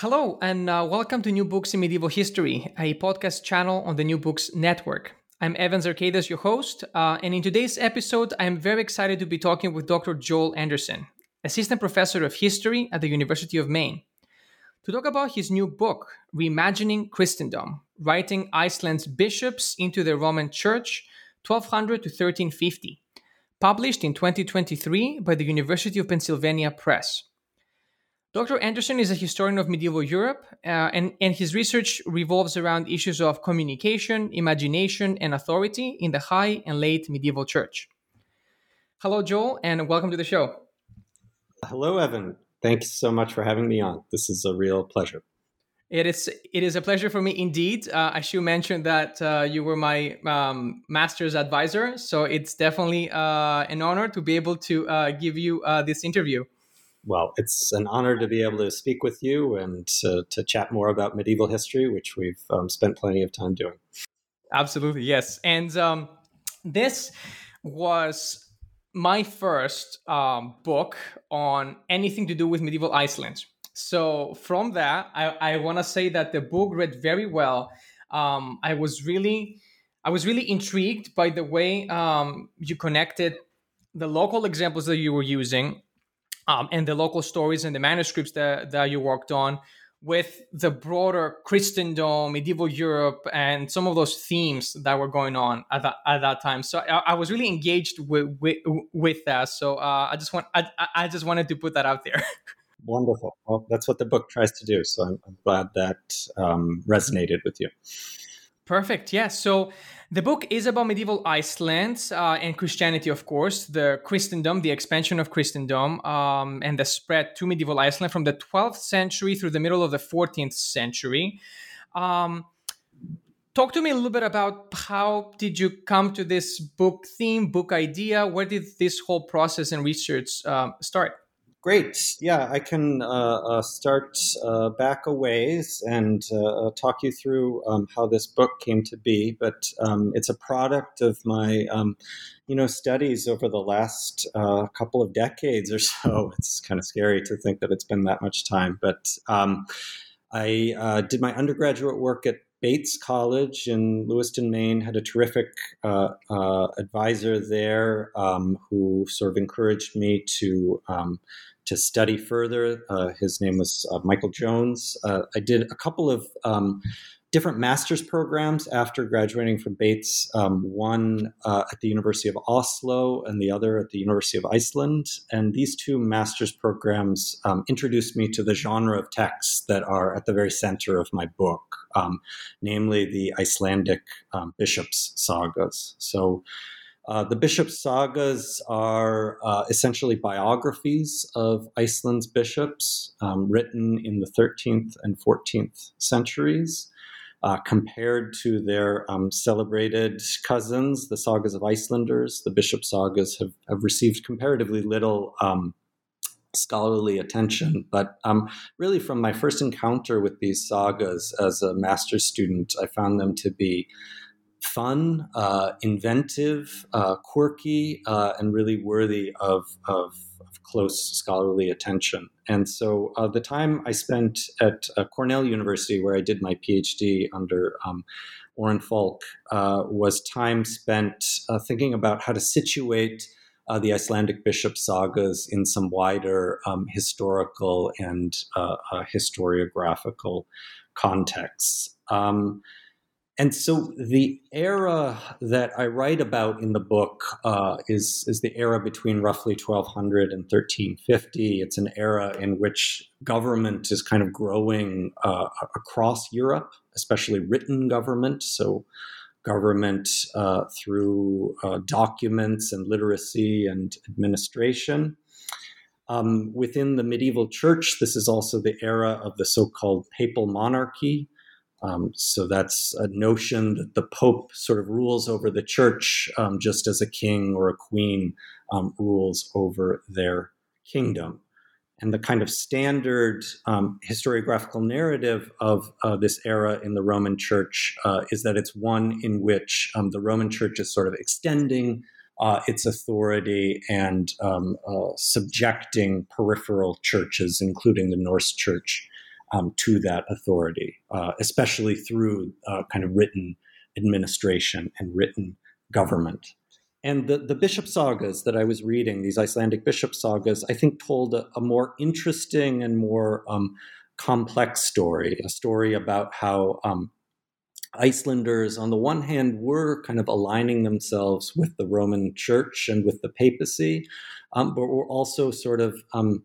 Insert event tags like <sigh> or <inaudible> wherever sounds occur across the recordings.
Hello, and uh, welcome to New Books in Medieval History, a podcast channel on the New Books Network. I'm Evan Zarkadis, your host, uh, and in today's episode, I'm very excited to be talking with Dr. Joel Anderson, Assistant Professor of History at the University of Maine, to talk about his new book, Reimagining Christendom Writing Iceland's Bishops into the Roman Church, 1200 to 1350, published in 2023 by the University of Pennsylvania Press. Dr. Anderson is a historian of medieval Europe, uh, and, and his research revolves around issues of communication, imagination, and authority in the high and late medieval church. Hello, Joel, and welcome to the show. Hello, Evan. Thanks so much for having me on. This is a real pleasure. It is it is a pleasure for me indeed. Uh, I should mention that uh, you were my um, master's advisor, so it's definitely uh, an honor to be able to uh, give you uh, this interview well, it's an honor to be able to speak with you and to, to chat more about medieval history, which we've um, spent plenty of time doing. Absolutely, yes. And um, this was my first um, book on anything to do with medieval Iceland. So, from that, I, I want to say that the book read very well. Um, I was really, I was really intrigued by the way um, you connected the local examples that you were using um, and the local stories and the manuscripts that, that you worked on with the broader Christendom, medieval Europe, and some of those themes that were going on at that, at that time. So I, I was really engaged with with, with that. So uh, I just want I, I just wanted to put that out there. <laughs> Wonderful. Well, that's what the book tries to do. So I'm, I'm glad that um, resonated with you. Perfect. Yeah. So the book is about medieval Iceland uh, and Christianity, of course, the Christendom, the expansion of Christendom, um, and the spread to medieval Iceland from the 12th century through the middle of the 14th century. Um, talk to me a little bit about how did you come to this book theme, book idea? Where did this whole process and research um, start? Great. Yeah, I can uh, uh, start uh, back a ways and uh, talk you through um, how this book came to be. But um, it's a product of my, um, you know, studies over the last couple of decades or <laughs> so. It's kind of scary to think that it's been that much time. But um, I did my undergraduate work at Bates College in Lewiston, Maine, had a terrific uh, uh, advisor there um, who sort of encouraged me to um, to study further. Uh, his name was uh, Michael Jones. Uh, I did a couple of um, different master's programs after graduating from Bates, um, one uh, at the University of Oslo and the other at the University of Iceland. And these two master's programs um, introduced me to the genre of texts that are at the very center of my book, um, namely the Icelandic um, bishops' sagas. So uh, the bishop sagas are uh, essentially biographies of Iceland's bishops um, written in the 13th and 14th centuries. Uh, compared to their um, celebrated cousins, the sagas of Icelanders, the bishop sagas have, have received comparatively little um, scholarly attention. But um, really, from my first encounter with these sagas as a master's student, I found them to be fun, uh, inventive, uh, quirky, uh, and really worthy of, of, of, close scholarly attention. And so uh, the time I spent at uh, Cornell University, where I did my PhD under um, Oren Falk, uh, was time spent thinking about how to situate. the Icelandic bishop sagas in some wider um, historical and historiographical contexts. Um, and so the era that I write about in the book uh, is, is the era between roughly 1200 and 1350. It's an era in which government is kind of growing uh, across Europe, especially written government. So, government uh, through uh, documents and literacy and administration. Um, within the medieval church, this is also the era of the so called papal monarchy. Um, so that's a notion that the Pope sort of rules over the church um, just as a king or a queen um, rules over their kingdom. And the kind of standard um, historiographical narrative of uh, this era in the Roman Church uh, is that it's one in which um, the Roman Church is sort of extending uh, its authority and um, uh, subjecting peripheral churches, including the Norse Church, um, to that authority, uh, especially through uh, kind of written administration and written government. And the, the bishop sagas that I was reading, these Icelandic bishop sagas, I think told a, a more interesting and more um, complex story, a story about how um, Icelanders, on the one hand, were kind of aligning themselves with the Roman Church and with the papacy, um, but were also sort of um,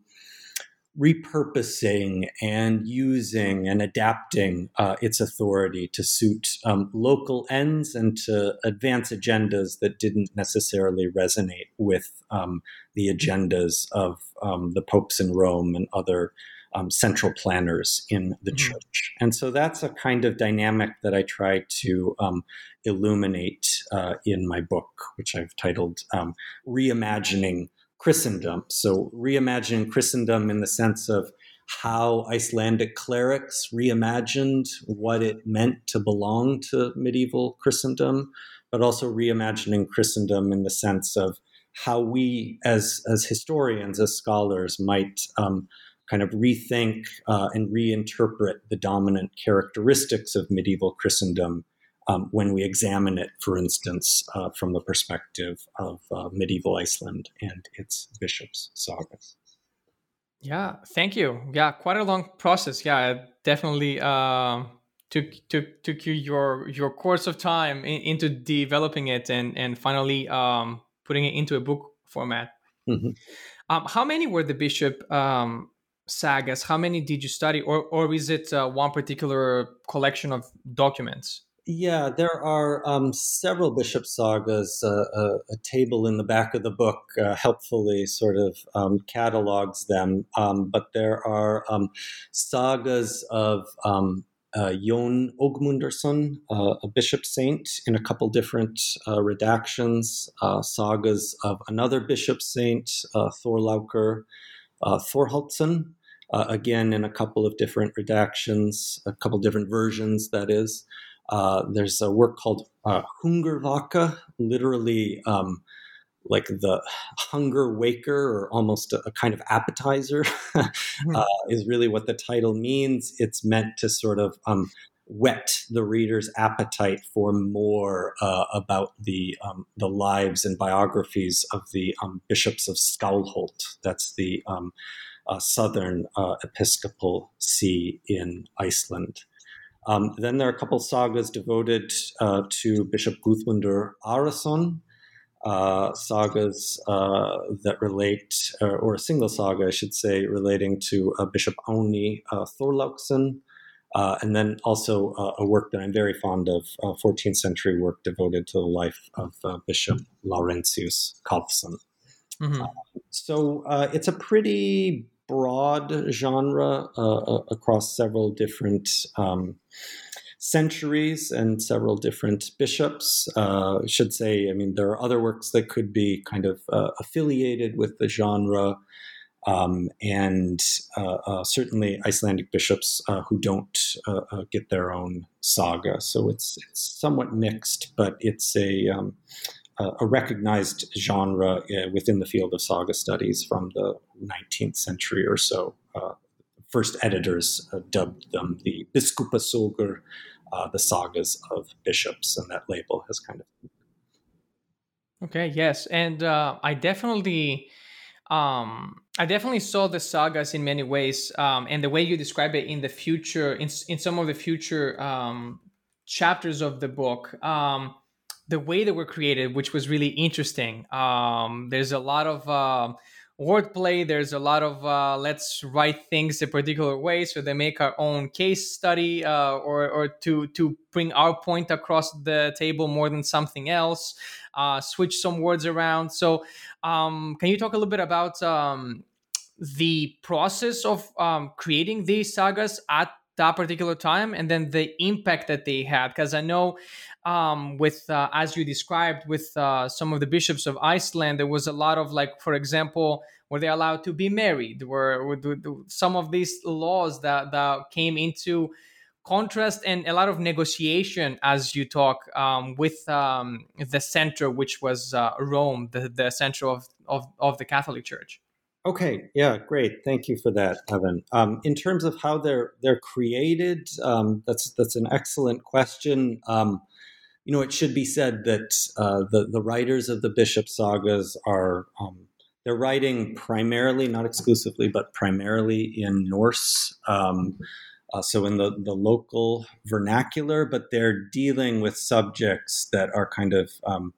repurposing and using and adapting uh, its authority to suit um, local ends and to advance agendas that didn't necessarily resonate with um, the agendas of um, the popes in Rome and other um, central planners in the mm-hmm. church. And so that's a kind of dynamic that I try to um, illuminate uh, in my book, which I've titled um, Reimagining Christendom. So, reimagining Christendom in the sense of how Icelandic clerics reimagined what it meant to belong to medieval Christendom, but also reimagining Christendom in the sense of how we, as, as historians, as scholars, might um, kind of rethink uh, and reinterpret the dominant characteristics of medieval Christendom um, when we examine it, for instance, uh, from the perspective of uh, medieval Iceland and its bishops' sagas. Yeah, thank you. Yeah, quite a long process. Yeah, definitely uh, took took took you your your course of time in, into developing it and and finally um, putting it into a book format. Mm-hmm. Um, how many were the bishop um, sagas? How many did you study, or or is it uh, one particular collection of documents? Yeah, there are um, several bishop sagas. Uh, a, a, table in the back of the book uh, helpfully sort of um, catalogs them. Um, but there are um, sagas of um, uh, Jon Ogmundarson, uh, a bishop saint, in a couple different uh, redactions. Uh, sagas of another bishop saint, Thorlákr Thorhallsson. again, in a couple of different redactions, a couple different versions, that is. Uh, there's a work called uh, Hungrvaka, literally um, like the hunger waker or almost a, a kind of appetizer, <laughs> hmm. uh, is really what the title means. It's meant to sort of um, whet the reader's appetite for more uh, about the um, the lives and biographies of the um, bishops of Skálholt. That's the um, uh, southern uh, episcopal see in Iceland. Um, then there are a couple sagas devoted uh, to Bishop Guðmundur Arason, uh, sagas uh, that relate, uh, or a single saga, I should say, relating to uh, Bishop Árni uh, Thorláksson, and then also a work that I'm very fond of, 14th century work devoted to the life of Bishop Laurentius Kálfsson. Mm-hmm. so it's a pretty broad genre uh, uh, across several different um, centuries and several different bishops. Uh, should say, I mean, there are other works that could be kind of uh, affiliated with the genre. Um, and uh, uh, certainly Icelandic bishops who don't get their own saga. So it's, it's somewhat mixed, but it's a, um, a recognized genre uh, within the field of saga studies from the 19th century or so. first editors dubbed them the Biskupasögur, the sagas of bishops, and that label has kind of. Okay, yes. And I definitely um, I definitely saw the sagas in many ways, um, and the way you describe it in the future, in in some of the future um, chapters of the book, um, the way they were created, which was really interesting. Um, there's a lot of uh, wordplay. There's a lot of uh, let's write things a particular way, so they make our own case study, uh, or or to to bring our point across the table more than something else uh, switch some words around. So, um, can you talk a little bit about um, the process of um, creating these sagas at that particular time and then the impact that they had? Because I know um, with uh, as you described with uh, some of the bishops of Iceland, there was a lot of like, for example, were they allowed to be married? Were, were some of these laws that that came into contrast and a lot of negotiation as you talk um, with um, the center, which was uh, Rome, the, the center of, of, of the Catholic Church. Okay, yeah, great. Thank you for that, Evan. Um, in terms of how they're they're created, um, that's that's an excellent question. Um, you know, it should be said that uh, the the writers of the bishop sagas are um, they're writing primarily, not exclusively, but primarily in Norse. Um, uh, so in the, the local vernacular, but they're dealing with subjects that are kind of, um,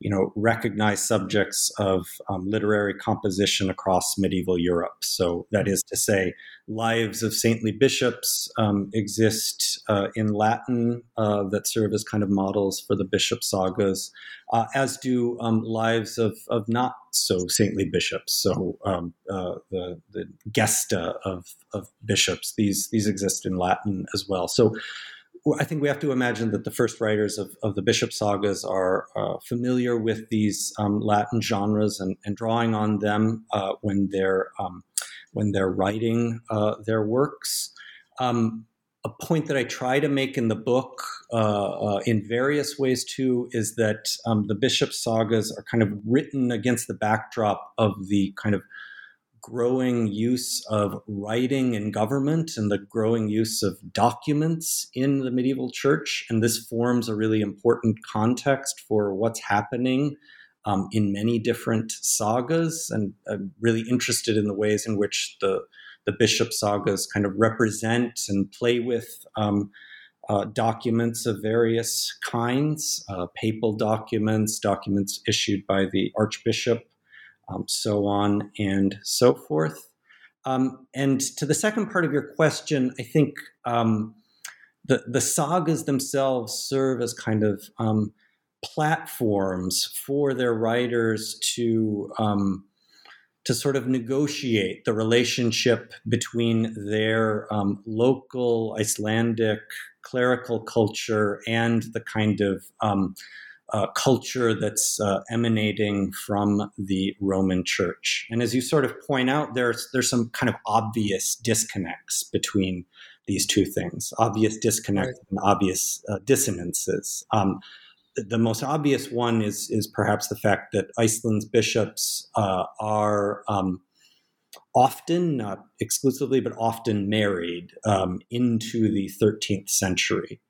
you know, recognized subjects of um, literary composition across medieval Europe. So that is to say, lives of saintly bishops um, exist uh, in Latin uh, that serve as kind of models for the bishop sagas, uh, as do um, lives of, of not so saintly bishops. So um, uh, the, the gesta of, of bishops, these, these exist in Latin as well. So I think we have to imagine that the first writers of, of the bishop sagas are uh, familiar with these um, Latin genres and, and, drawing on them uh, when they're um, when they're writing uh, their works. Um, a point that I try to make in the book uh, uh, in various ways too is that um, the bishop sagas are kind of written against the backdrop of the kind of growing use of writing in government and the growing use of documents in the medieval church. And this forms a really important context for what's happening um, in many different sagas, and I'm really interested in the ways in which the the bishop sagas kind of represent and play with um, uh, documents of various kinds, uh, papal documents, documents issued by the archbishop, um, so on and so forth. Um, and to the second part of your question, I think um, the the sagas themselves serve as kind of um, platforms for their writers to um, to sort of negotiate the relationship between their um, local Icelandic clerical culture and the kind of um, uh, culture that's uh, emanating from the Roman Church. And as you sort of point out, there's there's some kind of obvious disconnects between these two things, obvious disconnects right. and obvious uh, dissonances. Um, the most obvious one is is perhaps the fact that Iceland's bishops uh, are um, often, not exclusively, but often married um, into the 13th century.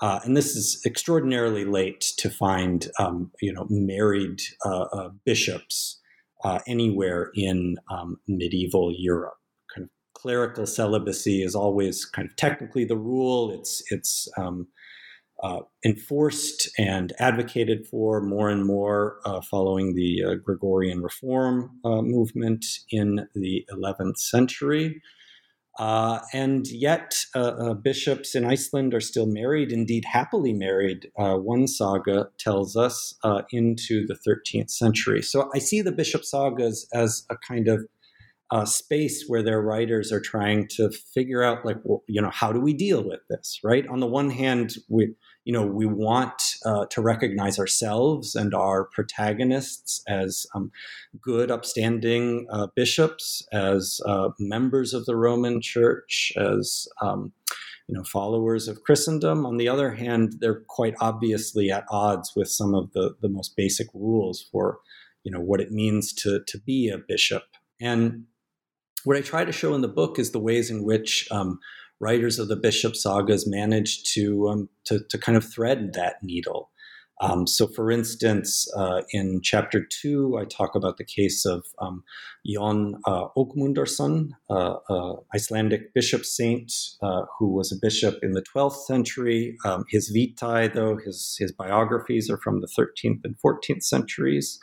Uh, and this is extraordinarily late to find, um, you know, married uh, uh bishops uh, anywhere in um, medieval Europe. Kind of clerical celibacy is always kind of technically the rule. It's it's um, uh, enforced and advocated for more and more uh, following the uh, Gregorian reform uh, movement in the 11th century. Uh, and yet, uh, bishops in Iceland are still married, indeed happily married, one saga tells us, into the 13th century. So I see the bishop sagas as a kind of uh, space where their writers are trying to figure out like well, you know how do we deal with this right on the one hand we you know we want uh, to recognize ourselves and our protagonists as um, good, upstanding uh, bishops, as uh, members of the Roman Church, as um, you know, followers of Christendom. On the other hand, they're quite obviously at odds with some of the, the most basic rules for, you know, what it means to, to be a bishop. And what I try to show in the book is the ways in which um, writers of the bishop sagas managed to, um, to, to kind of thread that needle. Um, so, for instance, uh, in chapter two, I talk about the case of um, Jon uh, Ögmundarson, uh, uh, Icelandic bishop saint uh, who was a bishop in the 12th century. Um, his vitae, though, his, his biographies are from the 13th and 14th centuries.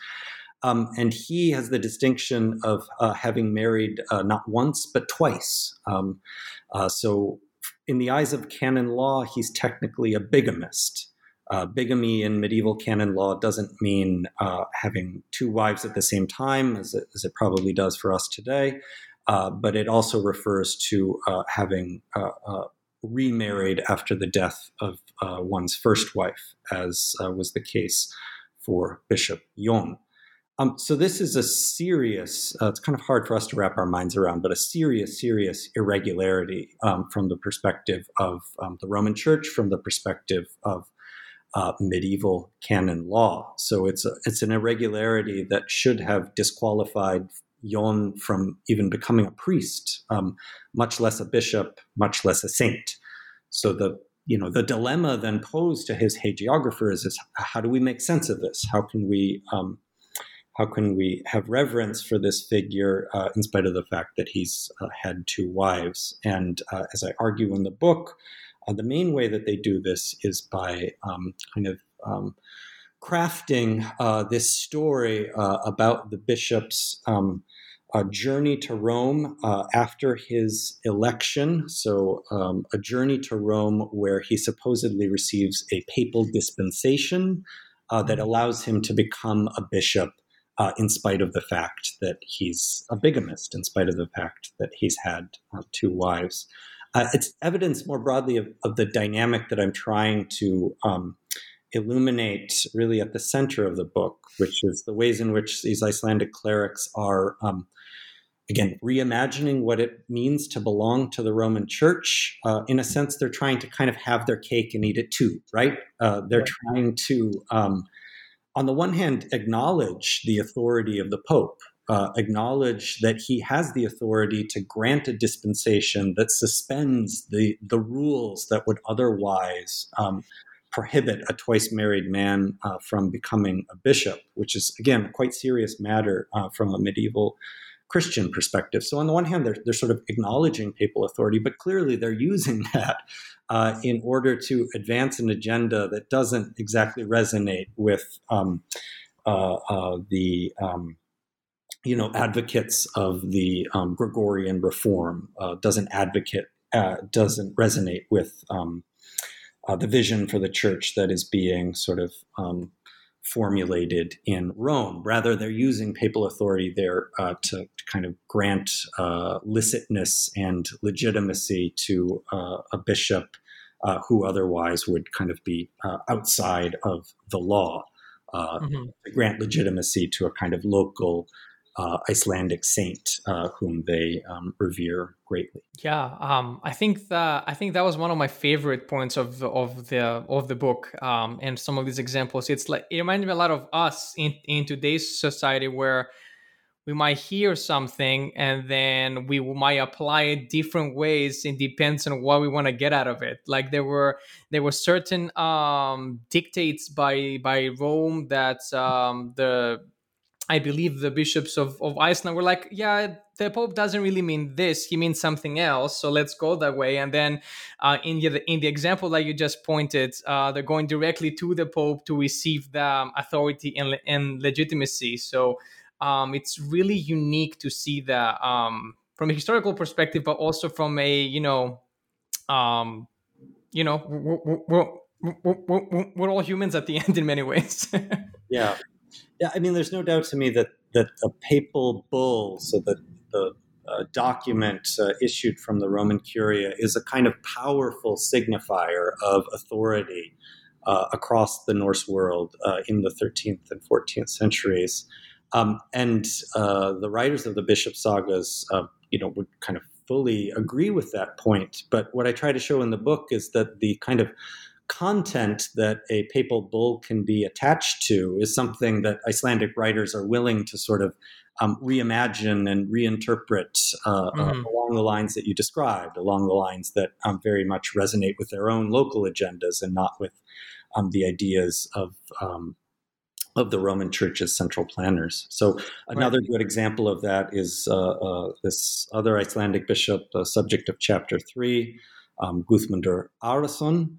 Um, and he has the distinction of uh, having married uh, not once, but twice. Um, uh, so, in the eyes of canon law, he's technically a bigamist. Uh, bigamy in medieval canon law doesn't mean uh, having two wives at the same time, as it, as it probably does for us today, uh, but it also refers to having remarried after the death of one's first wife, as was the case for Bishop Jon. Um, so this is a serious. Uh, it's kind of hard for us to wrap our minds around, but a serious, serious irregularity um, from the perspective of um, the Roman Church, from the perspective of uh, medieval canon law. So it's a, it's an irregularity that should have disqualified Jon from even becoming a priest, um, much less a bishop, much less a saint. So the you know the dilemma then posed to his hagiographers is, is how do we make sense of this? How can we um, how can we have reverence for this figure uh, in spite of the fact that he's uh, had two wives? And uh, as I argue in the book, uh, the main way that they do this is by um, kind of um, crafting uh, this story uh, about the bishop's um, journey to Rome after his election. So, um, a journey to Rome where he supposedly receives a papal dispensation. Uh, that allows him to become a bishop uh, in spite of the fact that he's a bigamist, in spite of the fact that he's had uh, two wives. Uh, it's evidence more broadly of, of, the dynamic that I'm trying to um, illuminate really at the center of the book, which is the ways in which these Icelandic clerics are, um, again, reimagining what it means to belong to the Roman Church. Uh, in a sense, they're trying to kind of have their cake and eat it too, right? Uh, they're trying to um, on the one hand, acknowledge the authority of the Pope, uh, acknowledge that he has the authority to grant a dispensation that suspends the, the rules that would otherwise um, prohibit a twice married man uh, from becoming a bishop, which is, again, a quite serious matter uh, from a medieval Christian perspective. So, on the one hand, they're, they're sort of acknowledging papal authority, but clearly they're <laughs> using that uh, in order to advance an agenda that doesn't exactly resonate with um, uh, uh, the um, you know advocates of the um, Gregorian reform. Uh, doesn't advocate uh, doesn't resonate with um, uh, the vision for the church that is being sort of um, formulated in Rome. Rather, they're using papal authority there uh, to, to, kind of grant uh, licitness and legitimacy to uh, a bishop uh, who otherwise would kind of be uh, outside of the law, uh, mm-hmm. to grant legitimacy to a kind of local uh, Icelandic saint uh, whom they um, revere greatly. Yeah, um, I think that I think that was one of my favorite points of the, of the of the book um, and some of these examples. It's like it reminded me a lot of us in in today's society where we might hear something and then we might apply it different ways it depends on what we want to get out of it like there were there were certain um dictates by by rome that um the i believe the bishops of of iceland were like yeah the pope doesn't really mean this he means something else so let's go that way. And then uh, in the in the example that you just pointed uh, they're going directly to the pope to receive the um, authority and, and legitimacy. So um, it's really unique to see that um, from a historical perspective, but also from a you know, um, you know, we're, we're, we're, we're all humans at the <laughs> end in many ways. yeah, yeah. I mean, there's no doubt to me that that a papal bull, so that the uh, document uh, issued from the Roman Curia, is a kind of powerful signifier of authority uh, across the Norse world uh, in the 13th and 14th centuries. Um, and uh, the writers of the bishop sagas, you know, would kind of fully agree with that point. But what I try to show in the book is that the kind of content that a papal bull can be attached to is something that Icelandic writers are willing to sort of um, reimagine and reinterpret uh, mm-hmm. uh, along the lines that you described, along the lines that um, very much resonate with their own local agendas and not with um, the ideas of um, of the Roman Church's central planners. So another right. good example of that is uh, uh, this other Icelandic bishop, uh, subject of chapter three, um, Guðmundur Arason.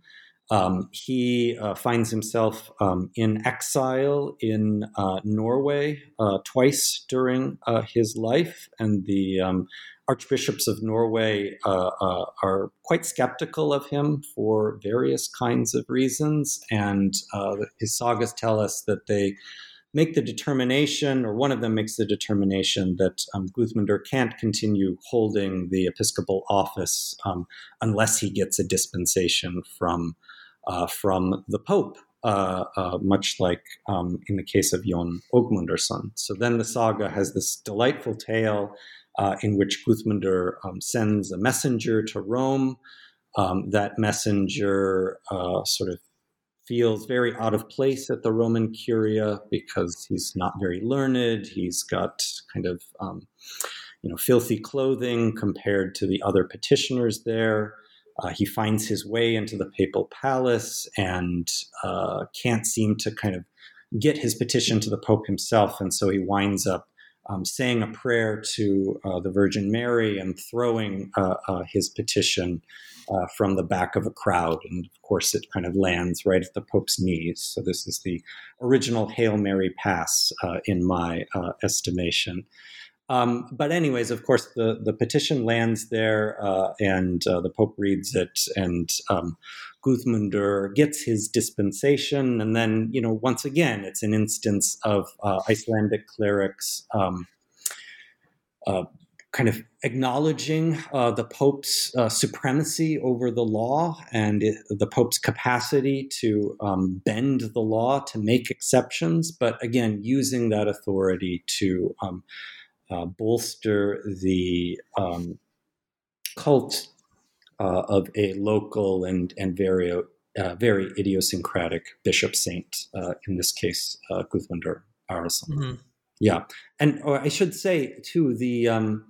Um, he uh, finds himself um, in exile in uh, Norway uh, twice during his life, and the um, archbishops of Norway uh, uh, are quite skeptical of him for various kinds of reasons. And uh, his sagas tell us that they make the determination, or one of them makes the determination, that um, Guðmundur can't continue holding the episcopal office um, unless he gets a dispensation from, uh, from the Pope. Uh, uh, much like um, in the case of Jon Ogmundarson. So then the saga has this delightful tale uh, in which Guthmundur um, sends a messenger to Rome. Um, that messenger uh, sort of feels very out of place at the Roman Curia because he's not very learned. He's got kind of um, you know filthy clothing compared to the other petitioners there. Uh, he finds his way into the papal palace and uh, can't seem to kind of get his petition to the Pope himself, and so he winds up um, saying a prayer to uh, the Virgin Mary and throwing uh, uh, his petition uh, from the back of a crowd. And of course, it kind of lands right at the Pope's knees. So, this is the original Hail Mary Pass in my estimation. Um, but anyways, of course, the, the petition lands there, uh, and uh, the Pope reads it, and um, gets his dispensation, and then you know once again, it's an instance of uh, Icelandic clerics um, uh, kind of acknowledging uh, the Pope's uh, supremacy over the law and it, the Pope's capacity to um, bend the law to make exceptions, but again using that authority to um, uh, bolster the um, cult uh, of a local and and very uh, very idiosyncratic bishop saint. Uh, in this case, uh, Guðmundur Arason. Mm-hmm. Yeah, and I should say too the. Um,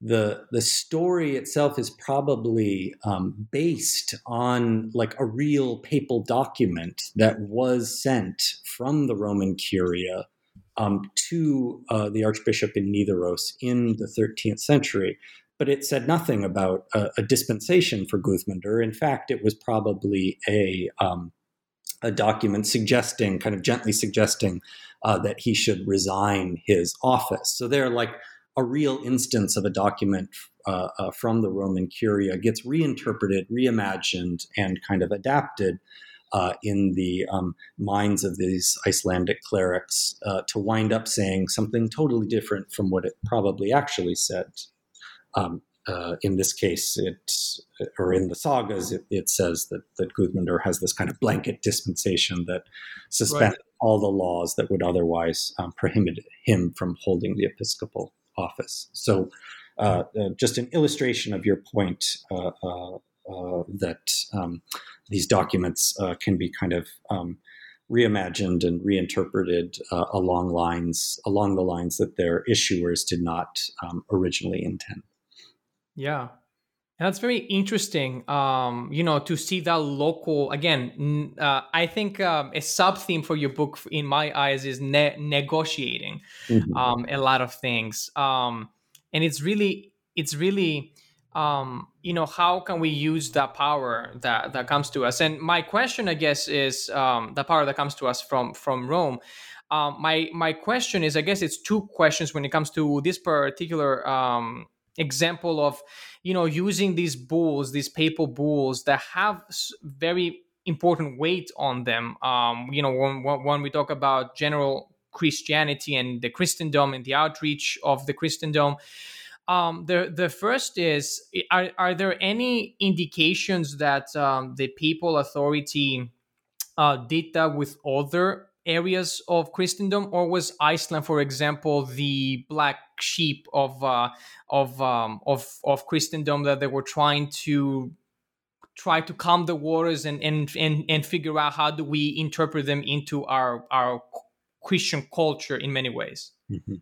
the the story itself is probably um, based on like a real papal document that was sent from the Roman Curia um, to uh, the Archbishop in Nidaros in the 13th century. But it said nothing about a, a dispensation for Guthmundur. In fact, it was probably a um, a document suggesting, kind of gently suggesting, uh, that he should resign his office. So they're like a real instance of a document uh, uh, from the Roman Curia gets reinterpreted, reimagined, and kind of adapted uh, in the um, minds of these Icelandic clerics uh, to wind up saying something totally different from what it probably actually said. Um, uh, in this case, it or in the sagas, it, it, says that that Gudmundur has this kind of blanket dispensation that suspends right. all the laws that would otherwise um, prohibit him from holding the episcopal office. So, uh, uh, just an illustration of your point uh, uh, uh, that um, these documents uh, can be kind of um, reimagined and reinterpreted uh, along lines along the lines that their issuers did not um, originally intend. Yeah, and that's very interesting. Um, you know, to see that local again. Uh, I think um, a sub theme for your book, in my eyes, is ne- negotiating mm-hmm. um, a lot of things, um, and it's really, it's really um, you know, how can we use that power that that comes to us? And my question, I guess, is um, the power that comes to us from from Rome. Um, my my question is, I guess, it's two questions when it comes to this particular um, example of, you know, using these bulls, these papal bulls that have very important weight on them. Um, you know, when when we talk about general Christianity and the Christendom and the outreach of the Christendom um, the the first is are, are there any indications that um, the papal authority uh, did that with other areas of Christendom, or was Iceland, for example, the black sheep of uh, of um, of of Christendom that they were trying to try to calm the waters and and and, and figure out how do we interpret them into our our Christian culture in many ways. Mm-hmm.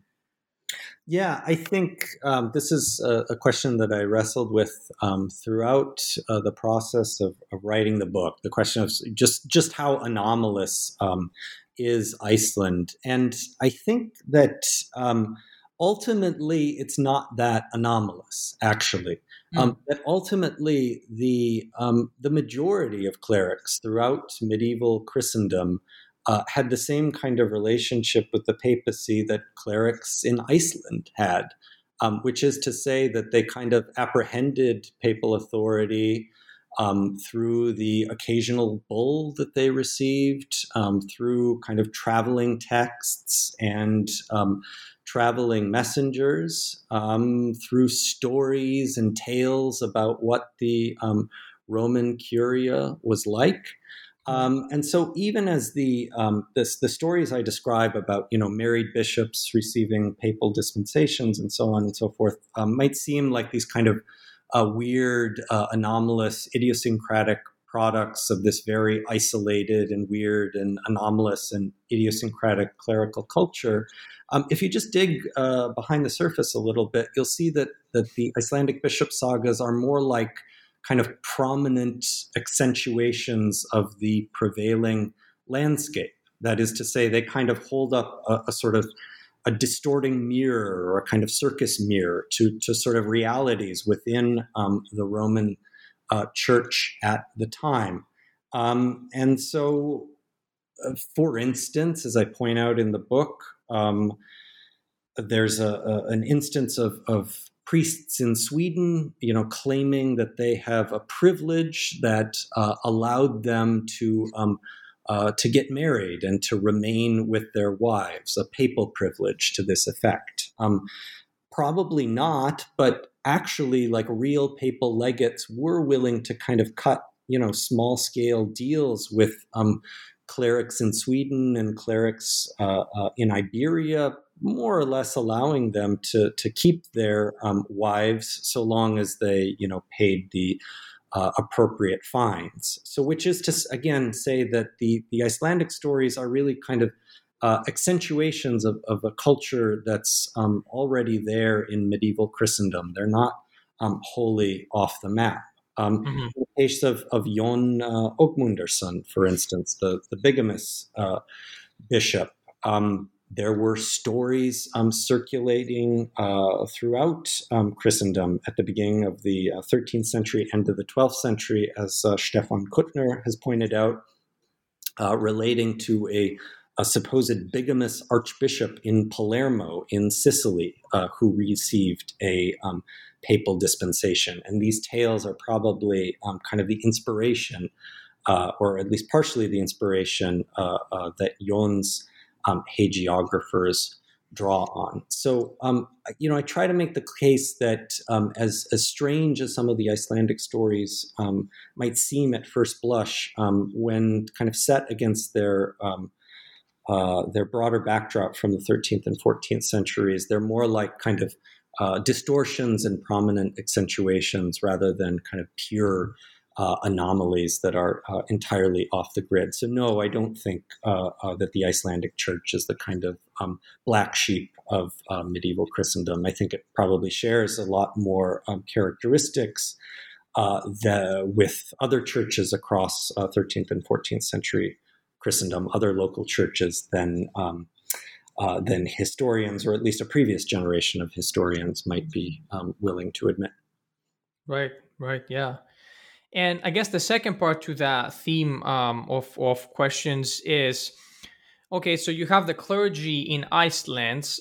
Yeah, I think um, this is a, a, question that I wrestled with um, throughout uh, the process of, of, writing the book. The question of just just how anomalous um, is Iceland, and I think that um, ultimately it's not that anomalous. Actually, mm. that ultimately the um, the majority of clerics throughout medieval Christendom uh, had the same kind of relationship with the papacy that clerics in Iceland had, um, which is to say that they kind of apprehended papal authority um, through the occasional bull that they received, um, through kind of traveling texts and um, traveling messengers, um, through stories and tales about what the um, Roman Curia was like. Um, and so, even as the um, this, the stories I describe about you know married bishops receiving papal dispensations and so on and so forth um, might seem like these kind of uh, weird, uh, anomalous, idiosyncratic products of this very isolated and weird and anomalous and idiosyncratic clerical culture. Um, if you just dig uh, behind the surface a little bit, you'll see that that the Icelandic bishop sagas are more like kind of prominent accentuations of the prevailing landscape. That is to say, they kind of hold up a, a sort of a distorting mirror or a kind of circus mirror to, to sort of realities within um, the Roman uh, church at the time. Um, and so, uh, for instance, as I point out in the book, um, there's a, a, an instance of, of priests in Sweden, you know, claiming that they have a privilege that uh, allowed them to um, uh, to get married and to remain with their wives, a papal privilege to this effect. Um, probably not, but actually, like real papal legates were willing to kind of cut, you know, small scale deals with um, clerics in Sweden and clerics uh, uh, in Iberia, more or less allowing them to to keep their um, wives so long as they you know paid the uh, appropriate fines. So, which is to again say that the the Icelandic stories are really kind of uh, accentuations of, of, a culture that's um, already there in medieval Christendom. They're not um, wholly off the map. Um, mm-hmm. In the case of, of Jon uh, for instance, the, the bigamous uh, bishop, um, there were stories um, circulating uh, throughout um, Christendom at the beginning of the uh, 13th century, end of the 12th century, as uh, Stephan Kuttner has pointed out, uh, relating to a, a, supposed bigamous archbishop in Palermo in Sicily uh, who received a um, papal dispensation. And these tales are probably um, kind of the inspiration, uh, or at least partially the inspiration, that Jon's um, hagiographers draw on. So, um, you know, I try to make the case that um, as as strange as some of the Icelandic stories um, might seem at first blush, um, when kind of set against their um, uh, their broader backdrop from the 13th and 14th centuries, they're more like kind of uh, distortions and prominent accentuations rather than kind of pure uh, anomalies that are uh, entirely off the grid. So, no, I don't think uh, uh that the Icelandic church is the kind of um, black sheep of uh, medieval Christendom. I think it probably shares a lot more um, characteristics uh, the, with other churches across 13th and 14th century Christendom, other local churches than. Um, than historians, or at least a previous generation of historians, might be um, willing to admit. Right, right, yeah. And I guess the second part to that theme um, of, of questions is okay, so you have the clergy in Iceland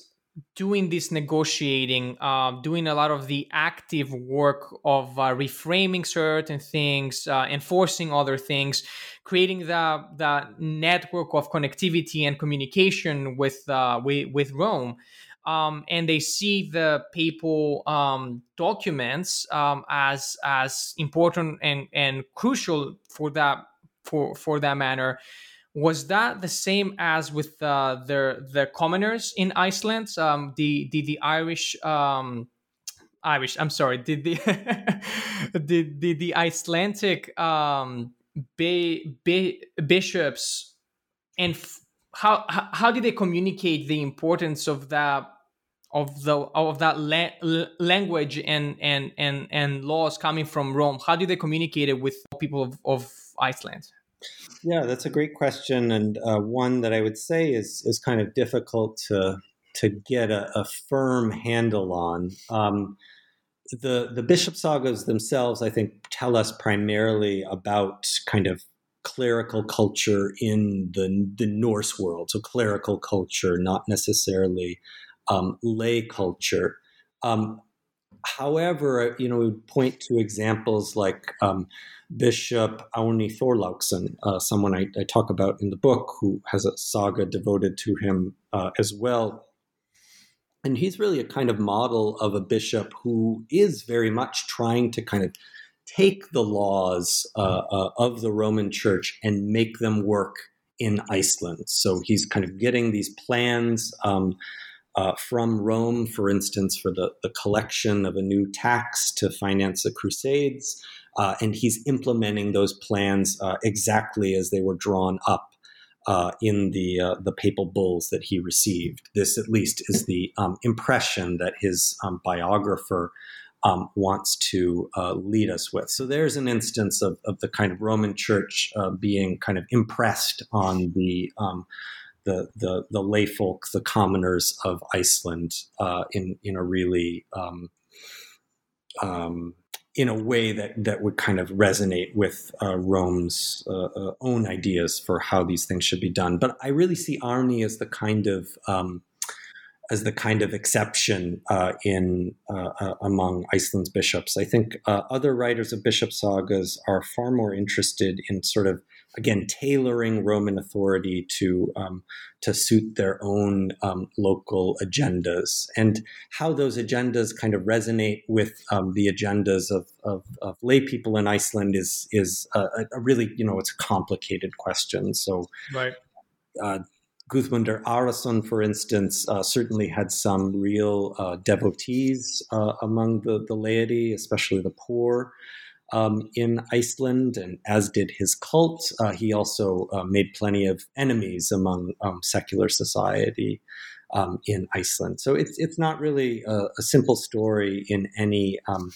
doing this negotiating, uh, doing a lot of the active work of uh, reframing certain things, uh, enforcing other things, creating the, the network of connectivity and communication with, uh, with, with Rome um, and they see the papal um, documents um, as as important and and crucial for that for for that matter. Was that the same as with uh, the the commoners in Iceland? Um, the the the Irish um, Irish I'm sorry the <laughs> the, the, the Icelandic um, ba- ba- bishops and f- how how did they communicate the importance of that of the of that la- language and and and and laws coming from Rome? How do they communicate it with people of, of Iceland? Yeah, that's a great question, and uh, one that I would say is is kind of difficult to to get a, a firm handle on. Um, the the bishop sagas themselves, I think, tell us primarily about kind of clerical culture in the the Norse world. So clerical culture, not necessarily um, lay culture. Um, however, you know, we point to examples like um, Bishop Árni Thorláksson, uh, someone I, I, talk about in the book, who has a saga devoted to him uh, as well. And he's really a kind of model of a bishop who is very much trying to kind of take the laws uh, uh of the Roman Church and make them work in Iceland. So he's kind of getting these plans. Um, uh, from Rome, for instance, for the, the collection of a new tax to finance the Crusades. Uh, and he's implementing those plans uh, exactly as they were drawn up uh, in the uh, the papal bulls that he received. This, at least, is the um, impression that his um, biographer um, wants to uh, lead us with. So there's an instance of, of the kind of Roman Church being kind of impressed on the um, the the the lay folk, the commoners of Iceland, uh, in in a really um, um, in a way that that would kind of resonate with uh, Rome's uh, uh own ideas for how these things should be done. But I really see Árni as the kind of um, as the kind of exception uh, in uh, among Iceland's bishops. I think other writers of bishop sagas are far more interested in sort of again tailoring Roman authority to um, to suit their own um, local agendas and how those agendas kind of resonate with um, the agendas of, of, of, lay people in Iceland is is a, a, really you know it's a complicated question. So right. Uh, Guðmundur Arason, for instance, uh, certainly had some real uh, devotees uh, among the, the laity, especially the poor um, in Iceland, and as did his cult. Uh, he also uh, made plenty of enemies among um, secular society um, in Iceland. So it's it's not really a, a simple story in any um,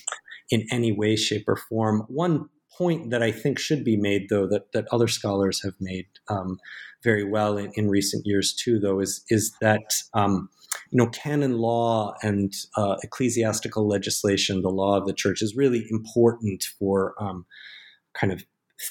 in any way, shape, or form. One point that I think should be made, though, that that other scholars have made um, very well in, in recent years too, though, is is that um, you know canon law and uh, ecclesiastical legislation, the law of the church, is really important for um, kind of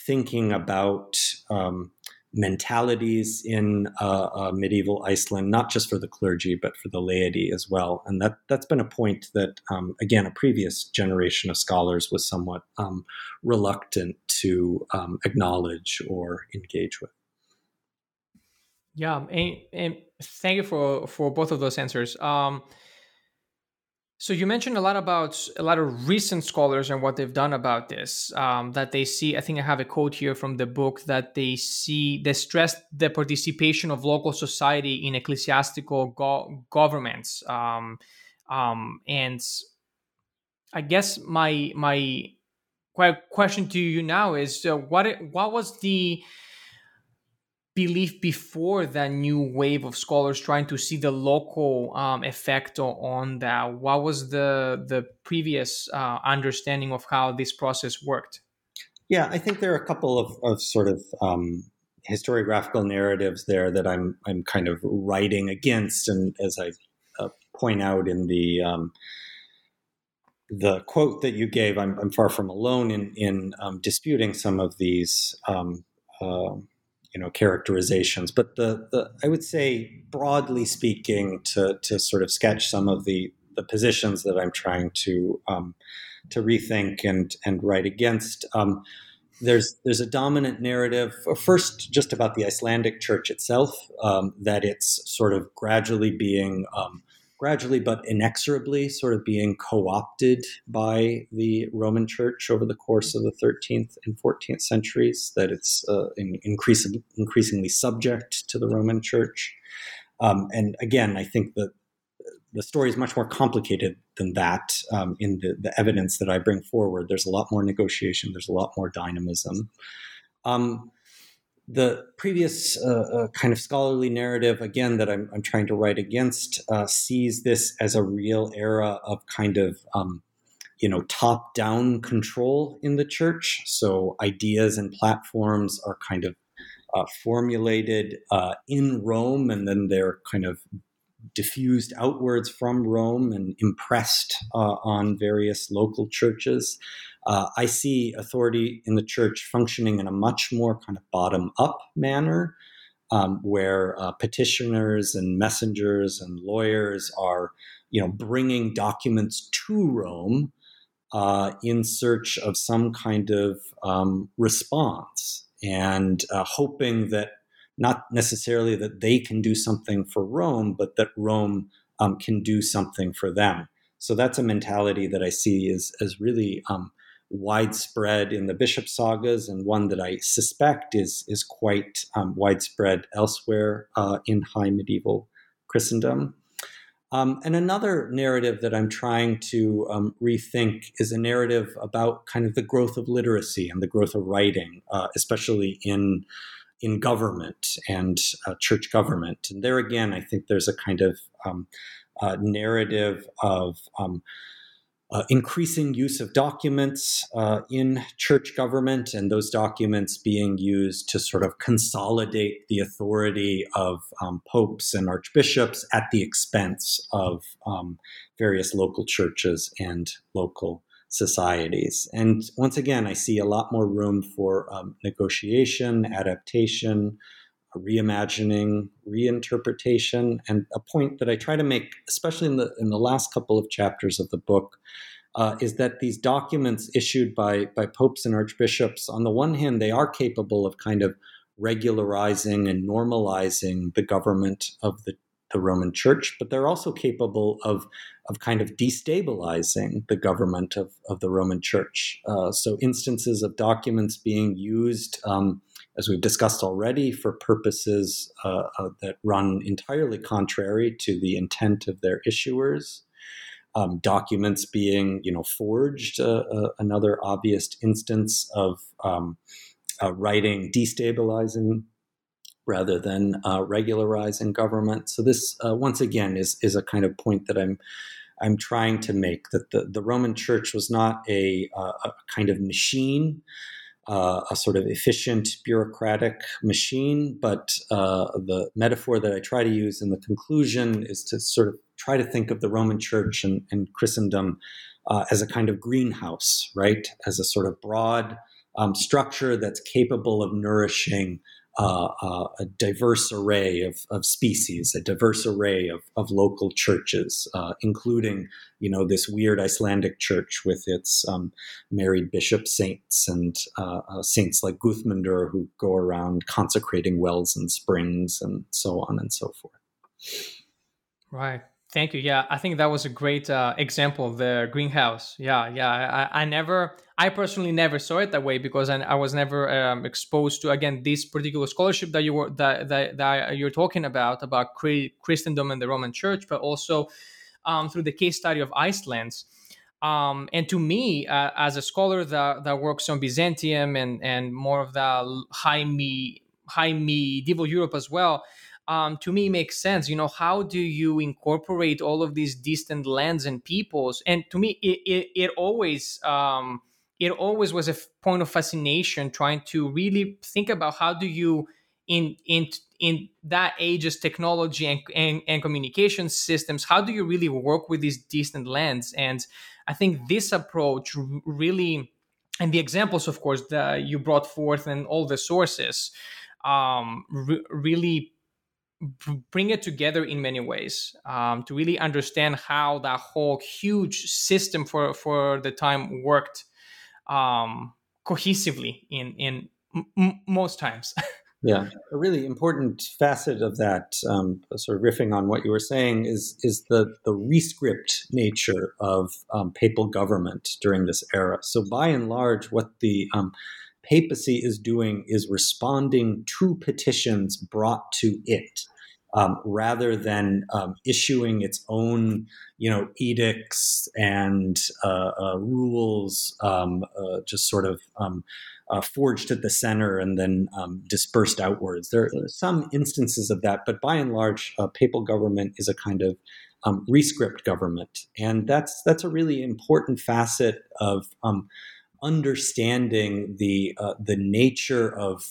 thinking about um, mentalities in uh, uh, medieval Iceland, not just for the clergy but for the laity as well. And that that's been a point that, um, again, a previous generation of scholars was somewhat um, reluctant to um, acknowledge or engage with. Yeah, and, and thank you for for both of those answers. Um, so you mentioned a lot about a lot of recent scholars and what they've done about this. Um, that they see, I think I have a quote here from the book that they see they stress the participation of local society in ecclesiastical go- governments. Um, um, and I guess my my question to you now is uh, what it, what was the belief before that new wave of scholars trying to see the local um, effect on that? What was the the previous uh, understanding of how this process worked? Yeah, I think there are a couple of, of sort of um, historiographical narratives there that I'm I'm kind of writing against, and as I uh, point out in the um, the quote that you gave, I'm, I'm, far from alone in in um, disputing some of these um, uh, you know characterizations but the, the i would say broadly speaking to to sort of sketch some of the the positions that i'm trying to um, to rethink and and write against um, there's there's a dominant narrative first just about the Icelandic church itself um, that it's sort of gradually being um, gradually but inexorably sort of being co opted by the Roman Church over the course of the 13th and 14th centuries, that it's uh, increasing, increasingly subject to the Roman Church. Um, and again, I think that the story is much more complicated than that um, in the, the evidence that I bring forward. There's a lot more negotiation, there's a lot more dynamism. Um, the previous uh, uh, kind of scholarly narrative, again, that I'm, I'm trying to write against, uh, sees this as a real era of kind of, um, you know, top down control in the church. So ideas and platforms are kind of uh, formulated uh, in Rome and then they're kind of diffused outwards from Rome and impressed uh, on various local churches. Uh, I see authority in the church functioning in a much more kind of bottom up manner, um, where uh, petitioners and messengers and lawyers are, you know, bringing documents to Rome uh, in search of some kind of um, response and uh, hoping that not necessarily that they can do something for Rome, but that Rome um, can do something for them. So that's a mentality that I see as, as really um, widespread in the bishop sagas and one that I suspect is, is quite um, widespread elsewhere uh, in high medieval Christendom. Um, and another narrative that I'm trying to um, rethink is a narrative about kind of the growth of literacy and the growth of writing, uh, especially in in government and uh, church government. And there again, I think there's a kind of um, uh, narrative of um, uh, increasing use of documents uh, in church government, and those documents being used to sort of consolidate the authority of um, popes and archbishops at the expense of um, various local churches and local societies. And once again, I see a lot more room for um, negotiation, adaptation, reimagining, reinterpretation, and a point that I try to make, especially in the in the last couple of chapters of the book, uh, is that these documents issued by by popes and archbishops, on the one hand, they are capable of kind of regularizing and normalizing the government of the the Roman Church, but they're also capable of of kind of destabilizing the government of, of the Roman Church. Uh, so instances of documents being used, um, as we've discussed already, for purposes uh, uh, that run entirely contrary to the intent of their issuers. Um, documents being, you know, forged. Uh, uh, another obvious instance of um, uh, writing destabilizing rather than uh, regularizing government. So this, once again, is is a kind of point that I'm I'm trying to make that the, the Roman Church was not a, a kind of machine, uh, a sort of efficient bureaucratic machine, but uh, the metaphor that I try to use in the conclusion is to sort of try to think of the Roman Church and, and Christendom uh, as a kind of greenhouse, right? As a sort of broad um, structure that's capable of nourishing uh, uh, a diverse array of, of species, a diverse array of, of local churches, uh, including, you know, this weird Icelandic church with its um, married bishop saints and uh, uh, saints like Guðmundur who go around consecrating wells and springs and so on and so forth. Right. Thank you. Yeah, I think that was a great uh, example the greenhouse. Yeah, yeah. I, I, never, I personally never saw it that way because I, I was never um, exposed to again this particular scholarship that you were that that, that you're talking about about Christendom and the Roman Church, but also um, through the case study of Iceland. Um, and to me, uh, as a scholar that, that works on Byzantium and and more of the high me high medieval Europe as well um, to me makes sense. You know, how do you incorporate all of these distant lands and peoples? And to me, it it, it always um, it always was a f- point of fascination trying to really think about how do you in in in that age's technology and, and, and communication systems how do you really work with these distant lands? And i think this approach really and the examples of course that you brought forth and all the sources um, re- really bring it together in many ways um, to really understand how that whole huge system for for the time worked um, cohesively in in m- most times. <laughs> Yeah, a really important facet of that, um, sort of riffing on what you were saying, is is the the rescript nature of um, papal government during this era. So, by and large, what the um, papacy is doing is responding to petitions brought to it um, rather than um, issuing its own, you know, edicts and uh, uh, rules, um, uh, just sort of um, uh, forged at the center and then um, dispersed outwards. There are some instances of that, but by and large, papal government is a kind of um, rescript government, and that's that's a really important facet of understanding the uh, the nature of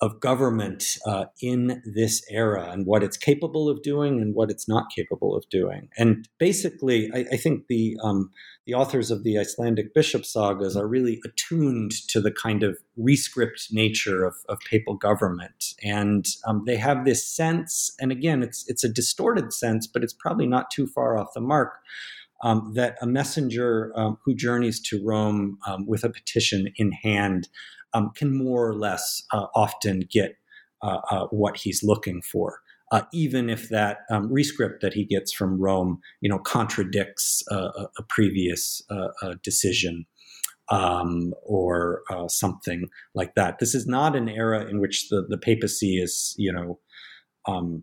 of government uh, in this era and what it's capable of doing and what it's not capable of doing. And basically, I, I think the um, the authors of the Icelandic bishop sagas are really attuned to the kind of rescript nature of, of papal government, and um, they have this sense. And again, it's it's a distorted sense, but it's probably not too far off the mark. Um, that a messenger um, who journeys to Rome um, with a petition in hand um, can more or less uh, often get uh, uh, what he's looking for. Uh, even if that um, rescript that he gets from Rome, you know, contradicts a, a, previous uh, decision um, or uh, something like that. This is not an era in which the, the papacy is, you know, um,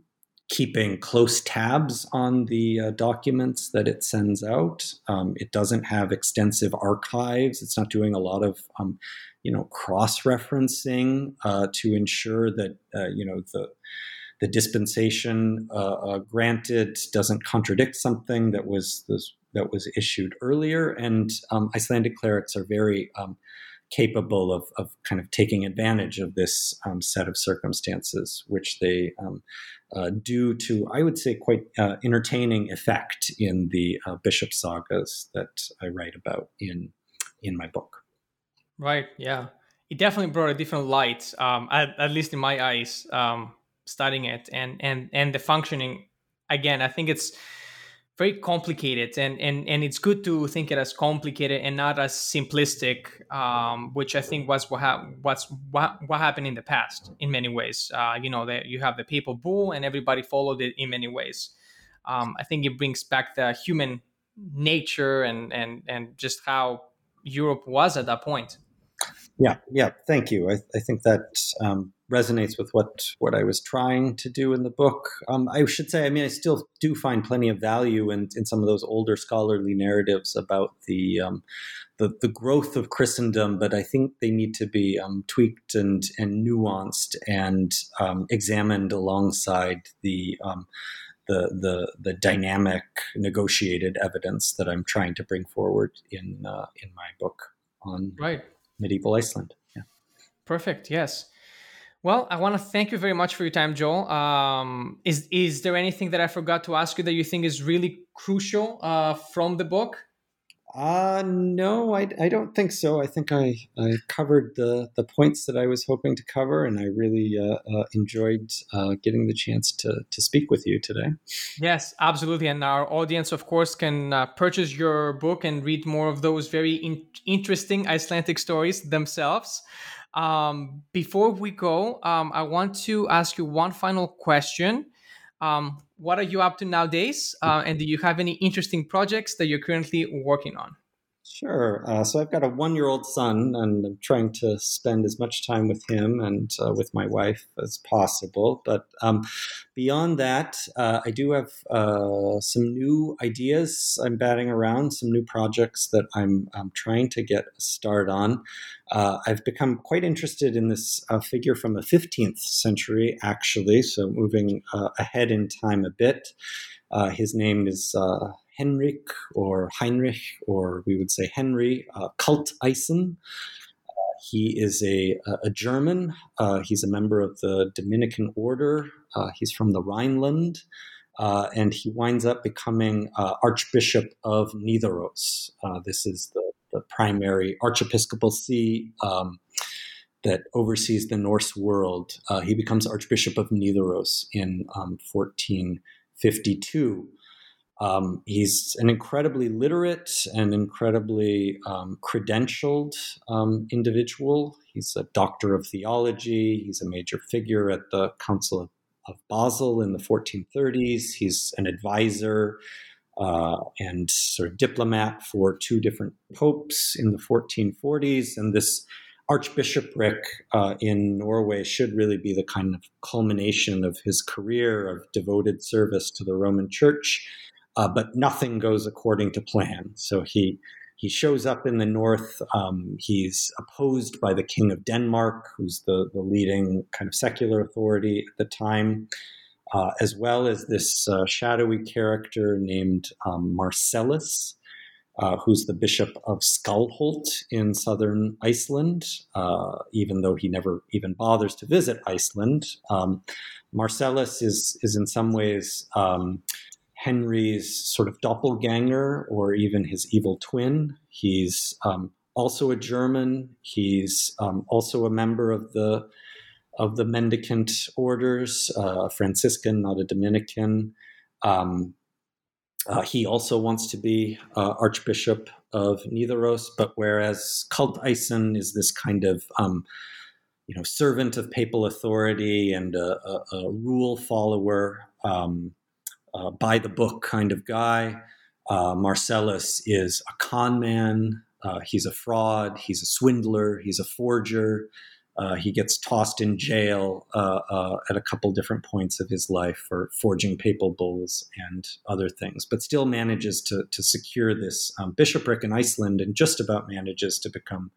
keeping close tabs on the uh, documents that it sends out. Um, it doesn't have extensive archives. It's not doing a lot of um, you know cross referencing uh, to ensure that uh, you know the the dispensation uh, uh, granted doesn't contradict something that was, was that was issued earlier. And um, Icelandic clerics are very um, capable of, of kind of taking advantage of this um, set of circumstances, which they um, uh, do to, I would say, quite uh, entertaining effect in the uh, bishop sagas that I write about in in my book. Right. Yeah. It definitely brought a different light, um, at, at, least in my eyes, um, studying it and and and the functioning. Again, I think it's very complicated, and and and it's good to think it as complicated and not as simplistic, um, which I think was what ha- what's what what happened in the past in many ways. Uh, you know, that you have the papal bull, and everybody followed it in many ways. Um, I think it brings back the human nature and and and just how Europe was at that point. Yeah, yeah. Thank you. I, I think that um, resonates with what what I was trying to do in the book. Um, I should say, I mean, I still do find plenty of value in, in some of those older scholarly narratives about the um, the, the growth of Christendom, but I think they need to be um, tweaked and and nuanced and um, examined alongside the um, the, the the dynamic negotiated evidence that I'm trying to bring forward in uh, in my book on right medieval Iceland. Yeah. Perfect. Yes. Well, I want to thank you very much for your time, Joel. Um, is is there anything that I forgot to ask you that you think is really crucial uh, from the book? Uh, no, I, I don't think so. I think I, I covered the, the points that I was hoping to cover, and I really uh, uh, enjoyed uh, getting the chance to, to speak with you today. Yes, absolutely. And our audience, of course, can uh, purchase your book and read more of those very in- interesting Icelandic stories themselves. Um, before we go, um, I want to ask you one final question. Um, what are you up to nowadays? Uh, and do you have any interesting projects that you're currently working on? Sure. Uh, so I've got a one year old son, and I'm trying to spend as much time with him and uh, with my wife as possible. But um, beyond that, uh, I do have uh, some new ideas I'm batting around, some new projects that I'm, I'm trying to get a start on. Uh, I've become quite interested in this uh, figure from the 15th century, actually, so moving ahead in time a bit. his name is Henrik or Heinrich, or we would say Henry uh, Kalteisen. Uh, he is a, a German. Uh, he's a member of the Dominican order. Uh, he's from the Rhineland. Uh, and he winds up becoming uh, Archbishop of Nidaros. this is the, the, primary archiepiscopal see um, that oversees the Norse world. he becomes Archbishop of Nidaros in um, 1452. Um, he's an incredibly literate and incredibly um, credentialed um, individual. He's a doctor of theology. He's a major figure at the Council of, of Basel in the 1430s. He's an advisor uh, and sort of diplomat for two different popes in the 1440s. And this archbishopric uh, in Norway should really be the kind of culmination of his career of devoted service to the Roman Church. Uh, but nothing goes according to plan. So he he shows up in the north. Um, he's opposed by the king of Denmark, who's the, the leading kind of secular authority at the time uh, as well as this uh, shadowy character named um, Marcellus, uh, who's the bishop of Skálholt in southern Iceland, uh, even though he never even bothers to visit Iceland. Um, Marcellus is, is in some ways um, Henry's sort of doppelganger or even his evil twin. He's um, also a German. He's um, also a member of the of the mendicant orders, uh, a Franciscan, not a Dominican. Um, uh, he also wants to be uh, Archbishop of Nidaros, but whereas Kalteisen is this kind of um, you know servant of papal authority and a, a, a rule follower, um, uh, by the book kind of guy, uh, Marcellus is a con man. Uh, he's a fraud. He's a swindler. He's a forger. Uh, he gets tossed in jail uh, uh, at a couple different points of his life for forging papal bulls and other things, but still manages to, to secure this um, bishopric in Iceland and just about manages to become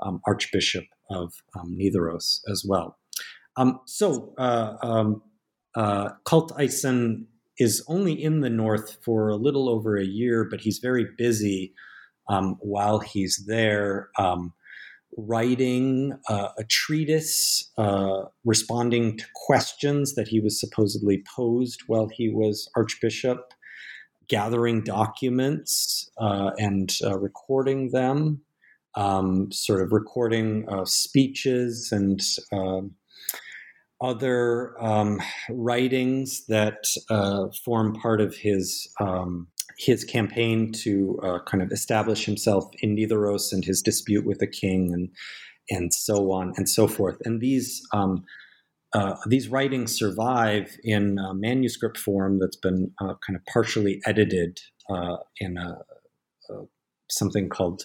um, Archbishop of um, Nidaros as well. Um, so, um, uh, Kalteisen is only in the north for a little over a year, but he's very busy um, while he's there. Um, writing uh, a treatise uh, responding to questions that he was supposedly posed while he was archbishop, gathering documents uh, and uh, recording them, um, sort of recording uh, speeches and um, other um, writings that uh, form part of his um, his campaign to uh, kind of establish himself in Nidaros and his dispute with the king and and so on and so forth. And these um, uh, these writings survive in manuscript form that's been uh, kind of partially edited uh, in a, a, something called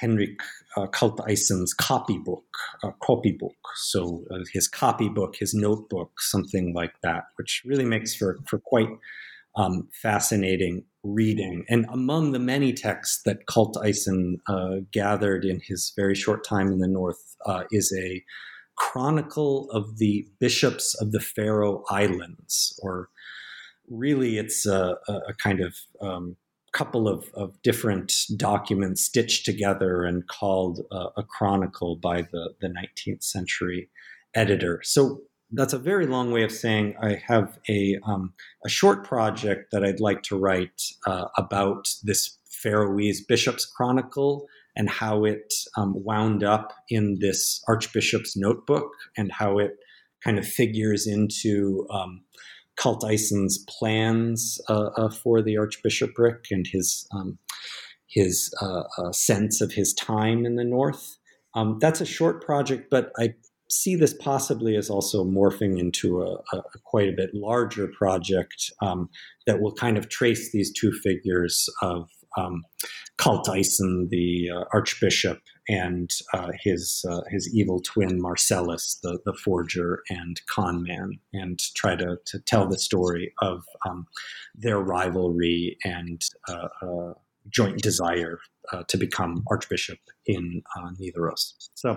Henrik uh, copybook, uh, copybook. So uh, his copybook, his notebook, something like that, which really makes for for quite um, fascinating reading. And among the many texts that Kalteisen uh, gathered in his very short time in the North uh, is a chronicle of the bishops of the Faroe Islands, or really it's a, a kind of um, couple of, of, different documents stitched together and called uh, a chronicle by the, the 19th century editor. So that's a very long way of saying I have a um, a short project that I'd like to write uh, about this Faroese Bishop's Chronicle and how it um, wound up in this Archbishop's notebook and how it kind of figures into um, Kalteisen's plans uh, uh, for the Archbishopric and his um, his uh, sense of his time in the North. Um, that's a short project, but I see this possibly as also morphing into a, a quite a bit larger project um, that will kind of trace these two figures of um, Kalteisen, the uh, archbishop, and uh, his uh, his evil twin Marcellus, the, the forger and con man, and try to, to tell the story of um, their rivalry and uh, uh, joint desire uh, to become archbishop in uh, Nidaros. So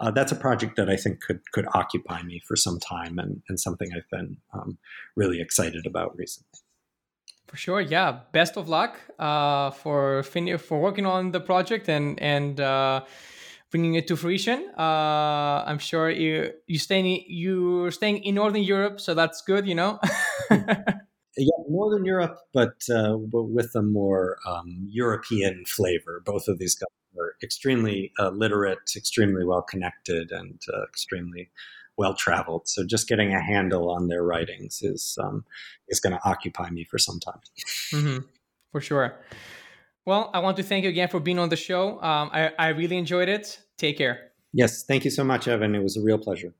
uh, that's a project that I think could could occupy me for some time and, and something I've been um, really excited about recently. For sure, yeah. Best of luck uh, for fin- for working on the project and and uh, bringing it to fruition. Uh, I'm sure you you staying you're staying in Northern Europe, so that's good. You know. <laughs> yeah, Northern Europe, but, uh, but with a more um, European flavor. Both of these guys are extremely uh, literate, extremely well connected, and uh, extremely well traveled. So just getting a handle on their writings is um, is going to occupy me for some time. Mm-hmm. For sure. Well, I want to thank you again for being on the show. Um, I, I really enjoyed it. Take care. Yes, thank you so much, Evan. It was a real pleasure.